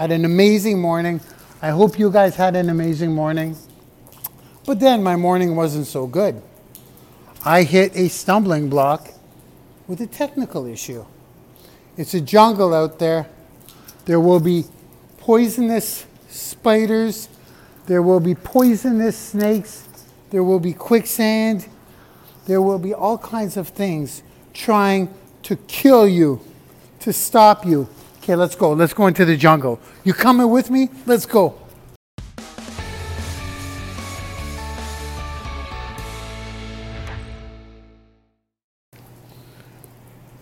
Had an amazing morning. I hope you guys had an amazing morning. But then my morning wasn't so good. I hit a stumbling block with a technical issue. It's a jungle out there. There will be poisonous spiders. There will be poisonous snakes. There will be quicksand. There will be all kinds of things trying to kill you, to stop you. Okay, let's go. Let's go into the jungle. You coming with me? Let's go.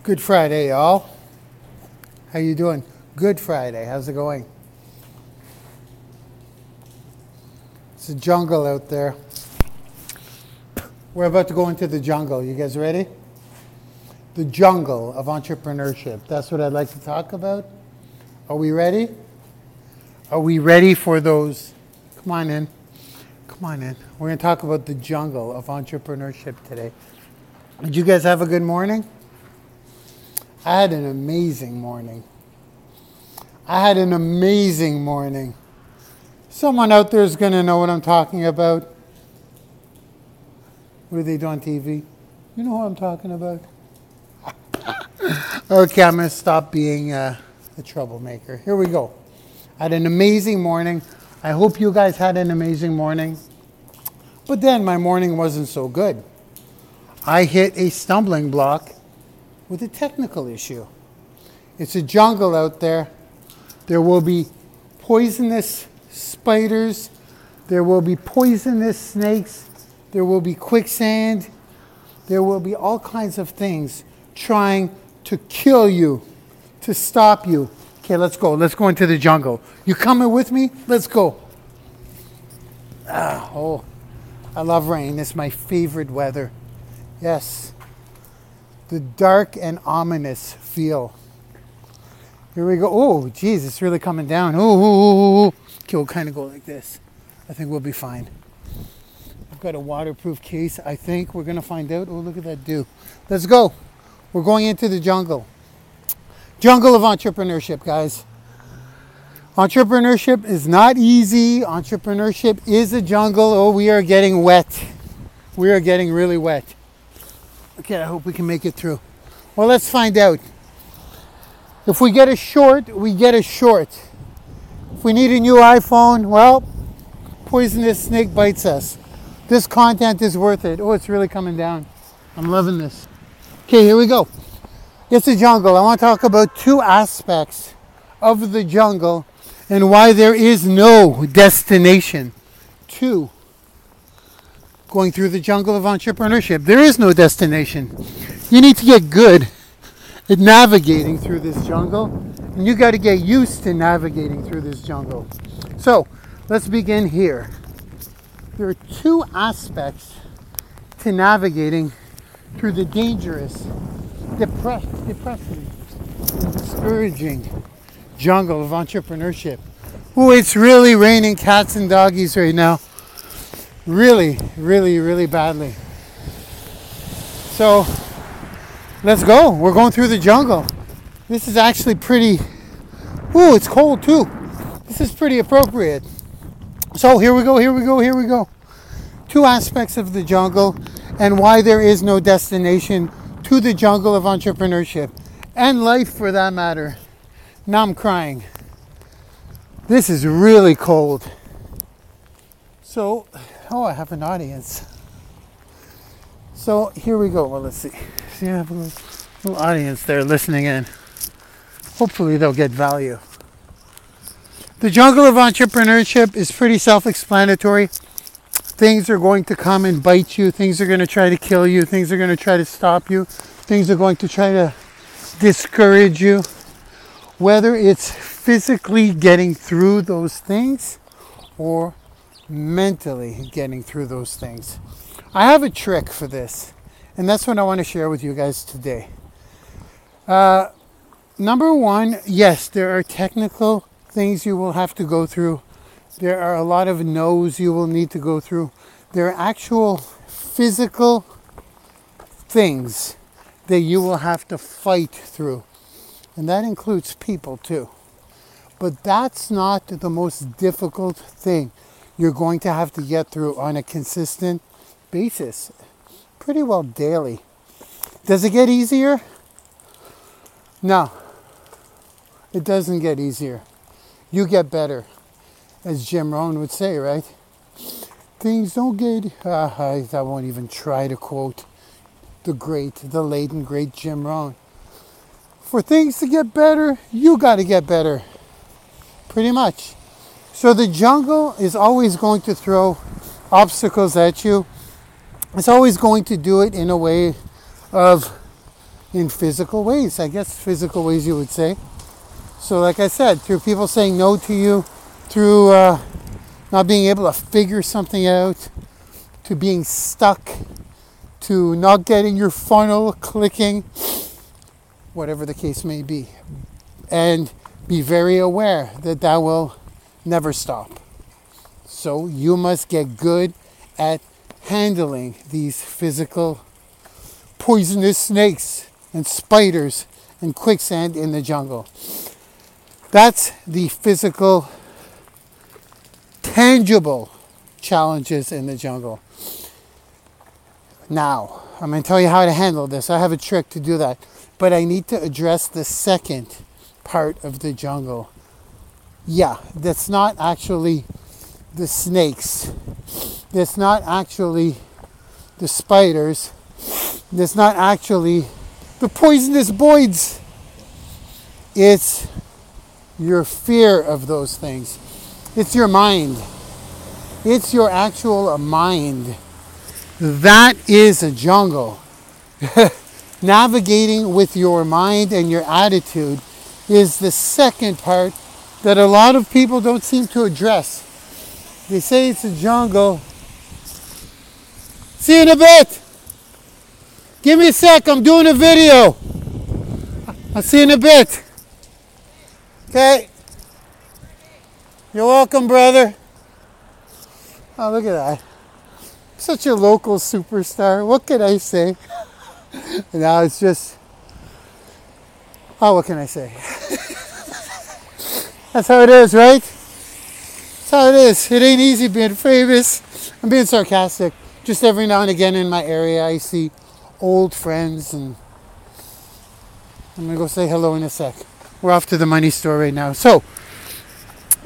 Good Friday, y'all. How you doing? Good Friday. How's it going? It's a jungle out there. We're about to go into the jungle. You guys ready? The jungle of entrepreneurship. That's what I'd like to talk about. Are we ready? Are we ready for those? Come on in. Come on in. We're going to talk about the jungle of entrepreneurship today. Did you guys have a good morning? I had an amazing morning. I had an amazing morning. Someone out there is going to know what I'm talking about. What do they do on TV? You know who I'm talking about? Okay, I'm going to stop being uh, a troublemaker. Here we go. I had an amazing morning. I hope you guys had an amazing morning. But then my morning wasn't so good. I hit a stumbling block with a technical issue. It's a jungle out there. There will be poisonous spiders. There will be poisonous snakes. There will be quicksand. There will be all kinds of things trying to kill you, to stop you. Okay, let's go. Let's go into the jungle. You coming with me? Let's go. Ah, oh, I love rain. It's my favorite weather. Yes. The dark and ominous feel. Here we go. Oh, geez, it's really coming down. Oh, okay, we'll kind of go like this. I think we'll be fine. I've got a waterproof case. I think we're to find out. Oh, look at that dew. Let's go. We're going into the jungle. Jungle of entrepreneurship, guys. Entrepreneurship is not easy. Entrepreneurship is a jungle. Oh, we are getting wet. We are getting really wet. Okay, I hope we can make it through. Well, let's find out. If we get a short, we get a short. If we need a new iPhone, well, poisonous snake bites us. This content is worth it. Oh, it's really coming down. I'm loving this. Okay, here we go. It's the jungle. I want to talk about two aspects of the jungle and why there is no destination to going through the jungle of entrepreneurship. There is no destination. You need to get good at navigating through this jungle, and you got to get used to navigating through this jungle. So, let's begin here. There are two aspects to navigating through the dangerous depressed, depressing, and discouraging jungle of entrepreneurship. Oh, it's really raining cats and doggies right now. Really, really, really badly. So let's go. We're going through the jungle. This is actually pretty. Ooh, it's cold too. This is pretty appropriate. So here we go, here we go, here we go. Two aspects of the jungle and why there is no destination to the jungle of entrepreneurship and life for that matter. Now I'm crying. This is really cold. So, oh, I have an audience. So here we go. Well, let's see. See, I have a little, little audience there listening in. Hopefully, they'll get value. The jungle of entrepreneurship is pretty self explanatory things are going to come and bite you, things are going to try to kill you, things are going to try to stop you, things are going to try to discourage you. Whether it's physically getting through those things or mentally getting through those things. I have a trick for this, and that's what I want to share with you guys today. Uh, number one, yes, there are technical things you will have to go through there are a lot of no's you will need to go through. There are actual physical things that you will have to fight through. And that includes people too. But that's not the most difficult thing you're going to have to get through on a consistent basis, pretty well daily. Does it get easier? No, it doesn't get easier. You get better, as Jim Rohn would say, right? Things don't get. Uh, I, I won't even try to quote the great, the late and great Jim Rohn. For things to get better, you got to get better. Pretty much. So the jungle is always going to throw obstacles at you. It's always going to do it in a way of, in physical ways, I guess physical ways you would say. So, like I said, through people saying no to you, through uh, not being able to figure something out, to being stuck, to not getting your funnel clicking, whatever the case may be. And be very aware that that will never stop. So you must get good at handling these physical poisonous snakes and spiders and quicksand in the jungle. That's the physical, tangible challenges in the jungle. Now, I'm going to tell you how to handle this. I have a trick to do that. But I need to address the second part of the jungle. Yeah, that's not actually the snakes. That's not actually the spiders. That's not actually the poisonous boids. It's your fear of those things. It's your mind. It's your actual mind. That is a jungle. Navigating with your mind and your attitude is the second part that a lot of people don't seem to address. They say it's a jungle. See you in a bit. Give me a sec, I'm doing a video. I'll see you in a bit. Okay. You're welcome, brother. Oh, look at that. Such a local superstar. What can I say? now it's just. Oh, what can I say? That's how it is, right? That's how it is. It ain't easy being famous. I'm being sarcastic. Just every now and again in my area, I see old friends, and I'm gonna go say hello in a sec. We're off to the money store right now. So,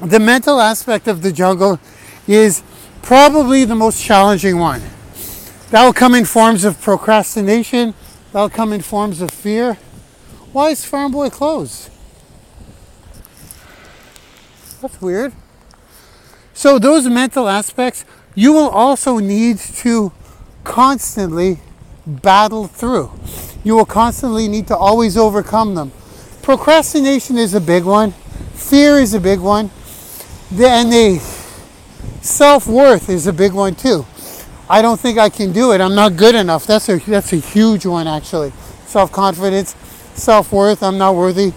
the mental aspect of the jungle is probably the most challenging one. That will come in forms of procrastination, that will come in forms of fear. Why is Farm Boy closed? That's weird. So, those mental aspects you will also need to constantly battle through. You will constantly need to always overcome them. Procrastination is a big one. Fear is a big one. And the self-worth is a big one too. I don't think I can do it. I'm not good enough. That's a that's a huge one actually. Self-confidence, self-worth. I'm not worthy.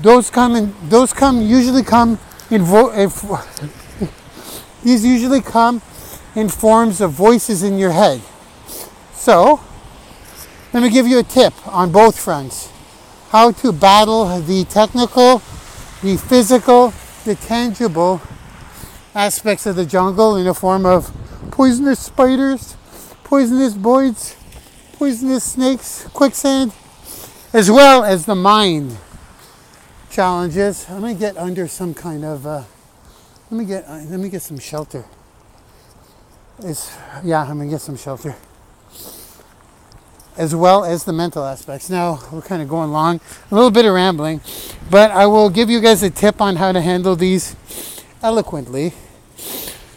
Those come in. Those come usually come in. Vo- these usually come in forms of voices in your head. So, let me give you a tip on both fronts how to battle the technical, the physical, the tangible aspects of the jungle in the form of poisonous spiders, poisonous boids, poisonous snakes, quicksand, as well as the mind challenges. Let me get under some kind of. Uh, let me get. Uh, let me get some shelter. It's yeah. I'm gonna get some shelter as well as the mental aspects. Now, we're kind of going long, a little bit of rambling, but I will give you guys a tip on how to handle these eloquently.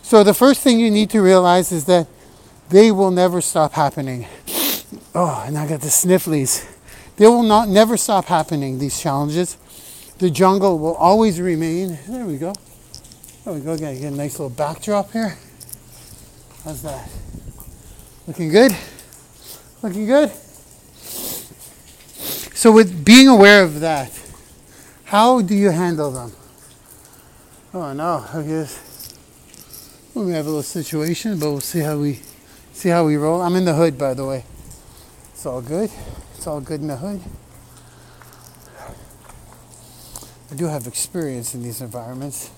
So, the first thing you need to realize is that they will never stop happening. Oh, and I got the snifflies. They will not never stop happening, these challenges. The jungle will always remain. There we go. There we go. Got get a nice little backdrop here. How's that? Looking good? Looking good? So, with being aware of that, how do you handle them? Oh no, I guess we may have a little situation, but we'll see how we see how we roll. I'm in the hood, by the way. It's all good. It's all good in the hood. I do have experience in these environments.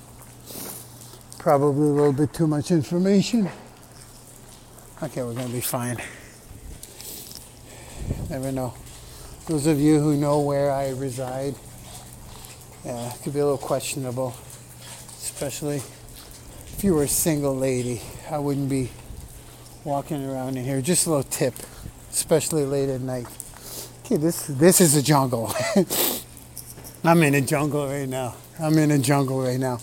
Probably a little bit too much information. Okay, we're to be fine. Never know. Those of you who know where I reside, yeah, it could be a little questionable, especially if you were a single lady. I wouldn't be walking around in here. Just a little tip, especially late at night. Okay, this this is a jungle. I'm in a jungle right now. I'm in a jungle right now.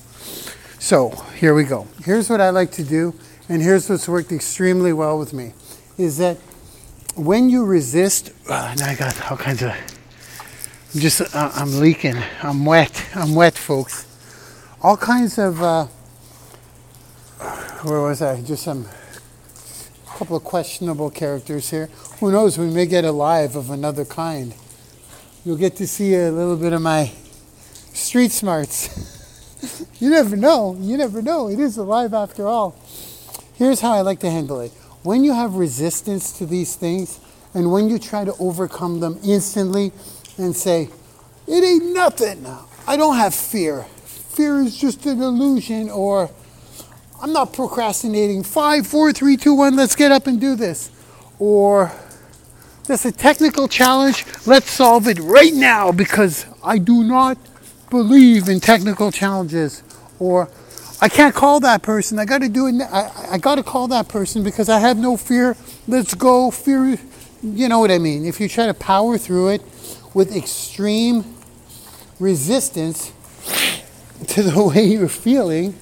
So here we go. Here's what I like to do, and here's what's worked extremely well with me, is that when you resist, uh, now I got all kinds of. I'm just uh, I'm leaking. I'm wet. I'm wet, folks. All kinds of. Uh, where was I? Just some couple of questionable characters here. Who knows? We may get a live of another kind you'll get to see a little bit of my street smarts. you never know. You never know. It is alive after all. Here's how I like to handle it. When you have resistance to these things, and when you try to overcome them instantly and say, it ain't nothing, I don't have fear. Fear is just an illusion, or I'm not procrastinating. Five, four, three, two, one, let's get up and do this. Or that's a technical challenge. Let's solve it right now because I do not believe in technical challenges. Or I can't call that person. I got to do it. I, I got to call that person because I have no fear. Let's go. Fear. You know what I mean. If you try to power through it with extreme resistance to the way you're feeling,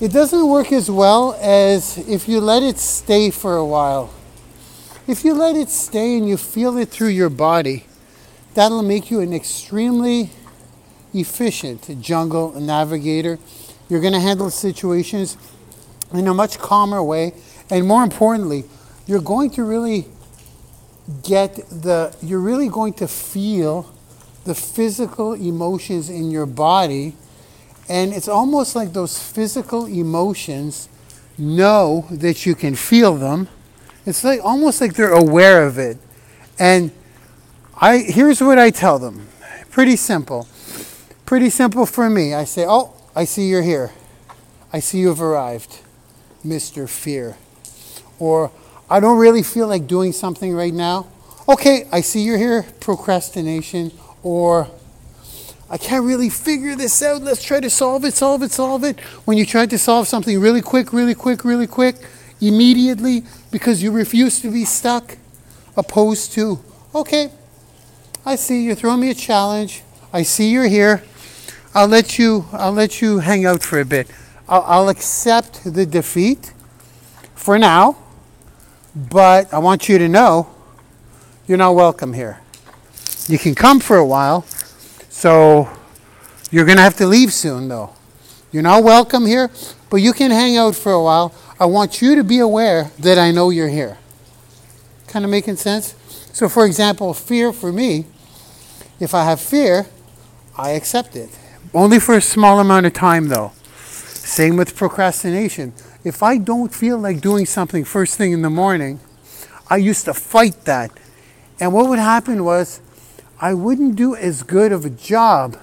it doesn't work as well as if you let it stay for a while. If you let it stay and you feel it through your body, that'll make you an extremely efficient jungle navigator. You're going to handle situations in a much calmer way. And more importantly, you're going to really get the, you're really going to feel the physical emotions in your body. And it's almost like those physical emotions know that you can feel them it's like almost like they're aware of it. And I here's what I tell them. Pretty simple. Pretty simple for me. I say, "Oh, I see you're here. I see you've arrived, Mr. Fear." Or I don't really feel like doing something right now. Okay, I see you're here, procrastination or I can't really figure this out. Let's try to solve it, solve it, solve it. When you try to solve something really quick, really quick, really quick, immediately because you refuse to be stuck, opposed to, okay, I see you're throwing me a challenge. I see you're here. I'll let you. I'll let you hang out for a bit. I'll, I'll accept the defeat for now, but I want you to know you're not welcome here. You can come for a while, so you're going to have to leave soon, though. You're not welcome here, but you can hang out for a while. I want you to be aware that I know you're here. Kind of making sense? So, for example, fear for me, if I have fear, I accept it. Only for a small amount of time, though. Same with procrastination. If I don't feel like doing something first thing in the morning, I used to fight that. And what would happen was I wouldn't do as good of a job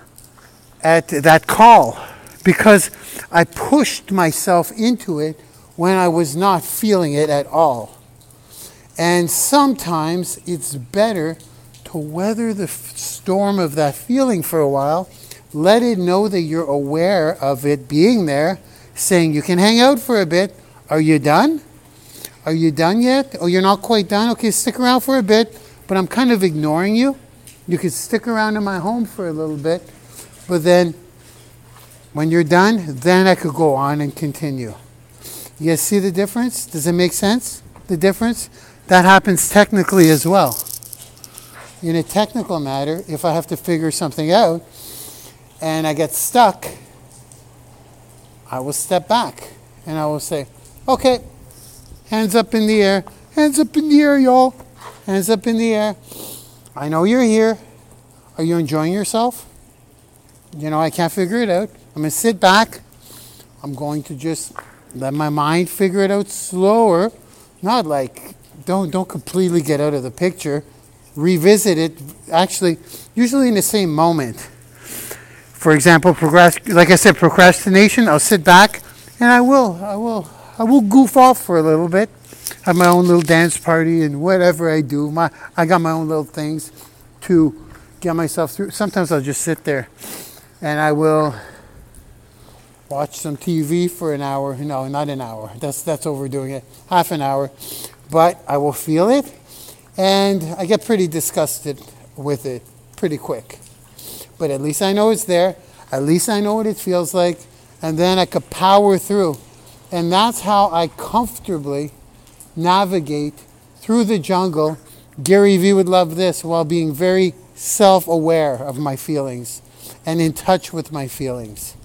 at that call because I pushed myself into it when I was not feeling it at all. And sometimes it's better to weather the storm of that feeling for a while, let it know that you're aware of it being there, saying, You can hang out for a bit. Are you done? Are you done yet? Oh, you're not quite done? Okay, stick around for a bit, but I'm kind of ignoring you. You could stick around in my home for a little bit, but then when you're done, then I could go on and continue. You guys see the difference? Does it make sense? The difference? That happens technically as well. In a technical matter, if I have to figure something out and I get stuck, I will step back and I will say, okay, hands up in the air, hands up in the air, y'all, hands up in the air. I know you're here. Are you enjoying yourself? You know, I can't figure it out. I'm going to sit back. I'm going to just let my mind figure it out slower. Not like don't don't completely get out of the picture. Revisit it actually usually in the same moment. For example, like I said, procrastination. I'll sit back and I will, I will, I will goof off for a little bit. Have my own little dance party and whatever I do. My, I got my own little things to get myself through. Sometimes I'll just sit there and I will watch some TV for an hour. No, not an hour. That's that's overdoing it. Half an hour, but I will feel it, and I get pretty disgusted with it pretty quick. But at least I know it's there. At least I know what it feels like, and then I could power through, and that's how I comfortably navigate through the jungle. Gary Vee would love this while being very self-aware of my feelings and in touch with my feelings.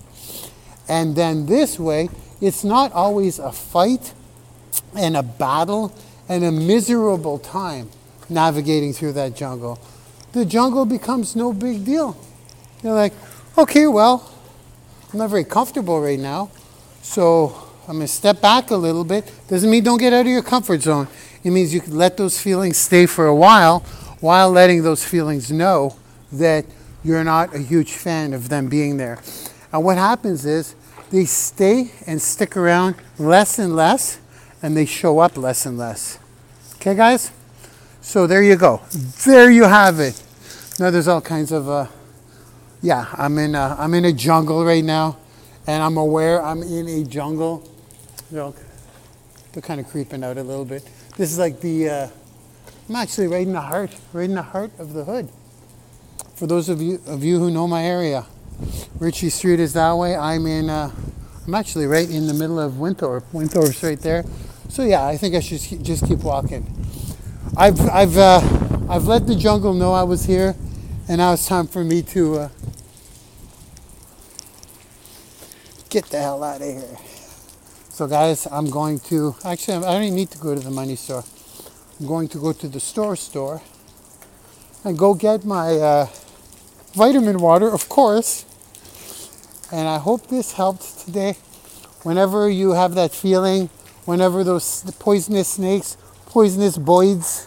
And then this way, it's not always a fight and a battle and a miserable time navigating through that jungle. The jungle becomes no big deal. You're like, okay, well, I'm not very comfortable right now, so I'm gonna step back a little bit. Doesn't mean don't get out of your comfort zone. It means you can let those feelings stay for a while while letting those feelings know that you're not a huge fan of them being there. And what happens is they stay and stick around less and less, and they show up less and less. Okay, guys? So there you go. There you have it. Now there's all kinds of, uh, yeah, I'm in, a, I'm in a jungle right now, and I'm aware I'm in a jungle. They're, all, they're kind of creeping out a little bit. This is like the, uh, I'm actually right in the heart, right in the heart of the hood. For those of you of you who know my area, Ritchie Street is that way. I'm in. Uh, I'm actually right in the middle of Winthorpe. Winthorpe's right there. So yeah, I think I should just keep walking. I've I've uh, I've let the jungle know I was here, and now it's time for me to uh, get the hell out of here. So guys, I'm going to actually I don't need to go to the money store. I'm going to go to the store store and go get my uh, vitamin water, of course. And I hope this helped today. Whenever you have that feeling, whenever those poisonous snakes, poisonous boids,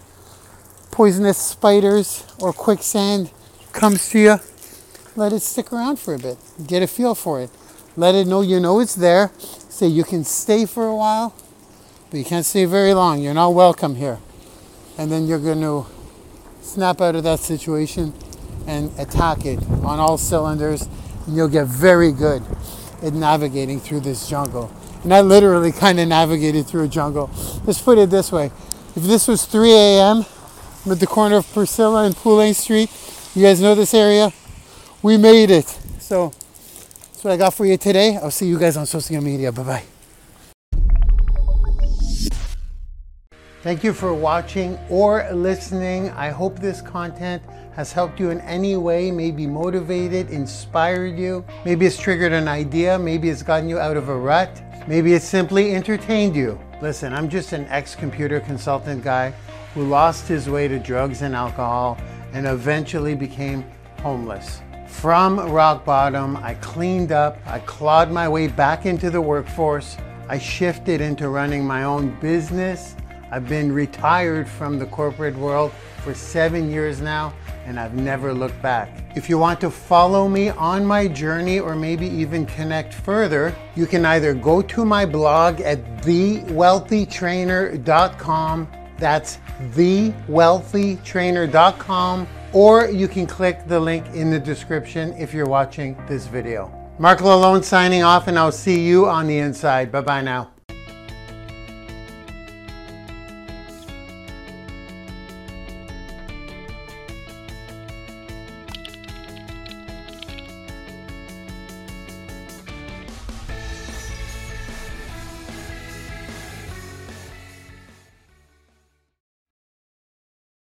poisonous spiders, or quicksand comes to you, let it stick around for a bit. Get a feel for it. Let it know you know it's there. Say you can stay for a while, but you can't stay very long. You're not welcome here. And then you're going to snap out of that situation and attack it on all cylinders, and you'll get very good at navigating through this jungle. And I literally kind of navigated through a jungle. Let's put it this way. If this was 3 a.m. at the corner of Priscilla and Poulain Street, you guys know this area? We made it. So that's what I got for you today. I'll see you guys on social media. Bye-bye. Thank you for watching or listening. I hope this content has helped you in any way, maybe motivated, inspired you. Maybe it's triggered an idea. Maybe it's gotten you out of a rut. Maybe it's simply entertained you. Listen, I'm just an ex computer consultant guy who lost his way to drugs and alcohol and eventually became homeless. From rock bottom, I cleaned up, I clawed my way back into the workforce, I shifted into running my own business I've been retired from the corporate world for seven years now, and I've never looked back. If you want to follow me on my journey or maybe even connect further, you can either go to my blog at thewealthytrainer.com. That's thewealthytrainer.com, or you can click the link in the description if you're watching this video. Mark Lalone signing off, and I'll see you on the inside. Bye bye now.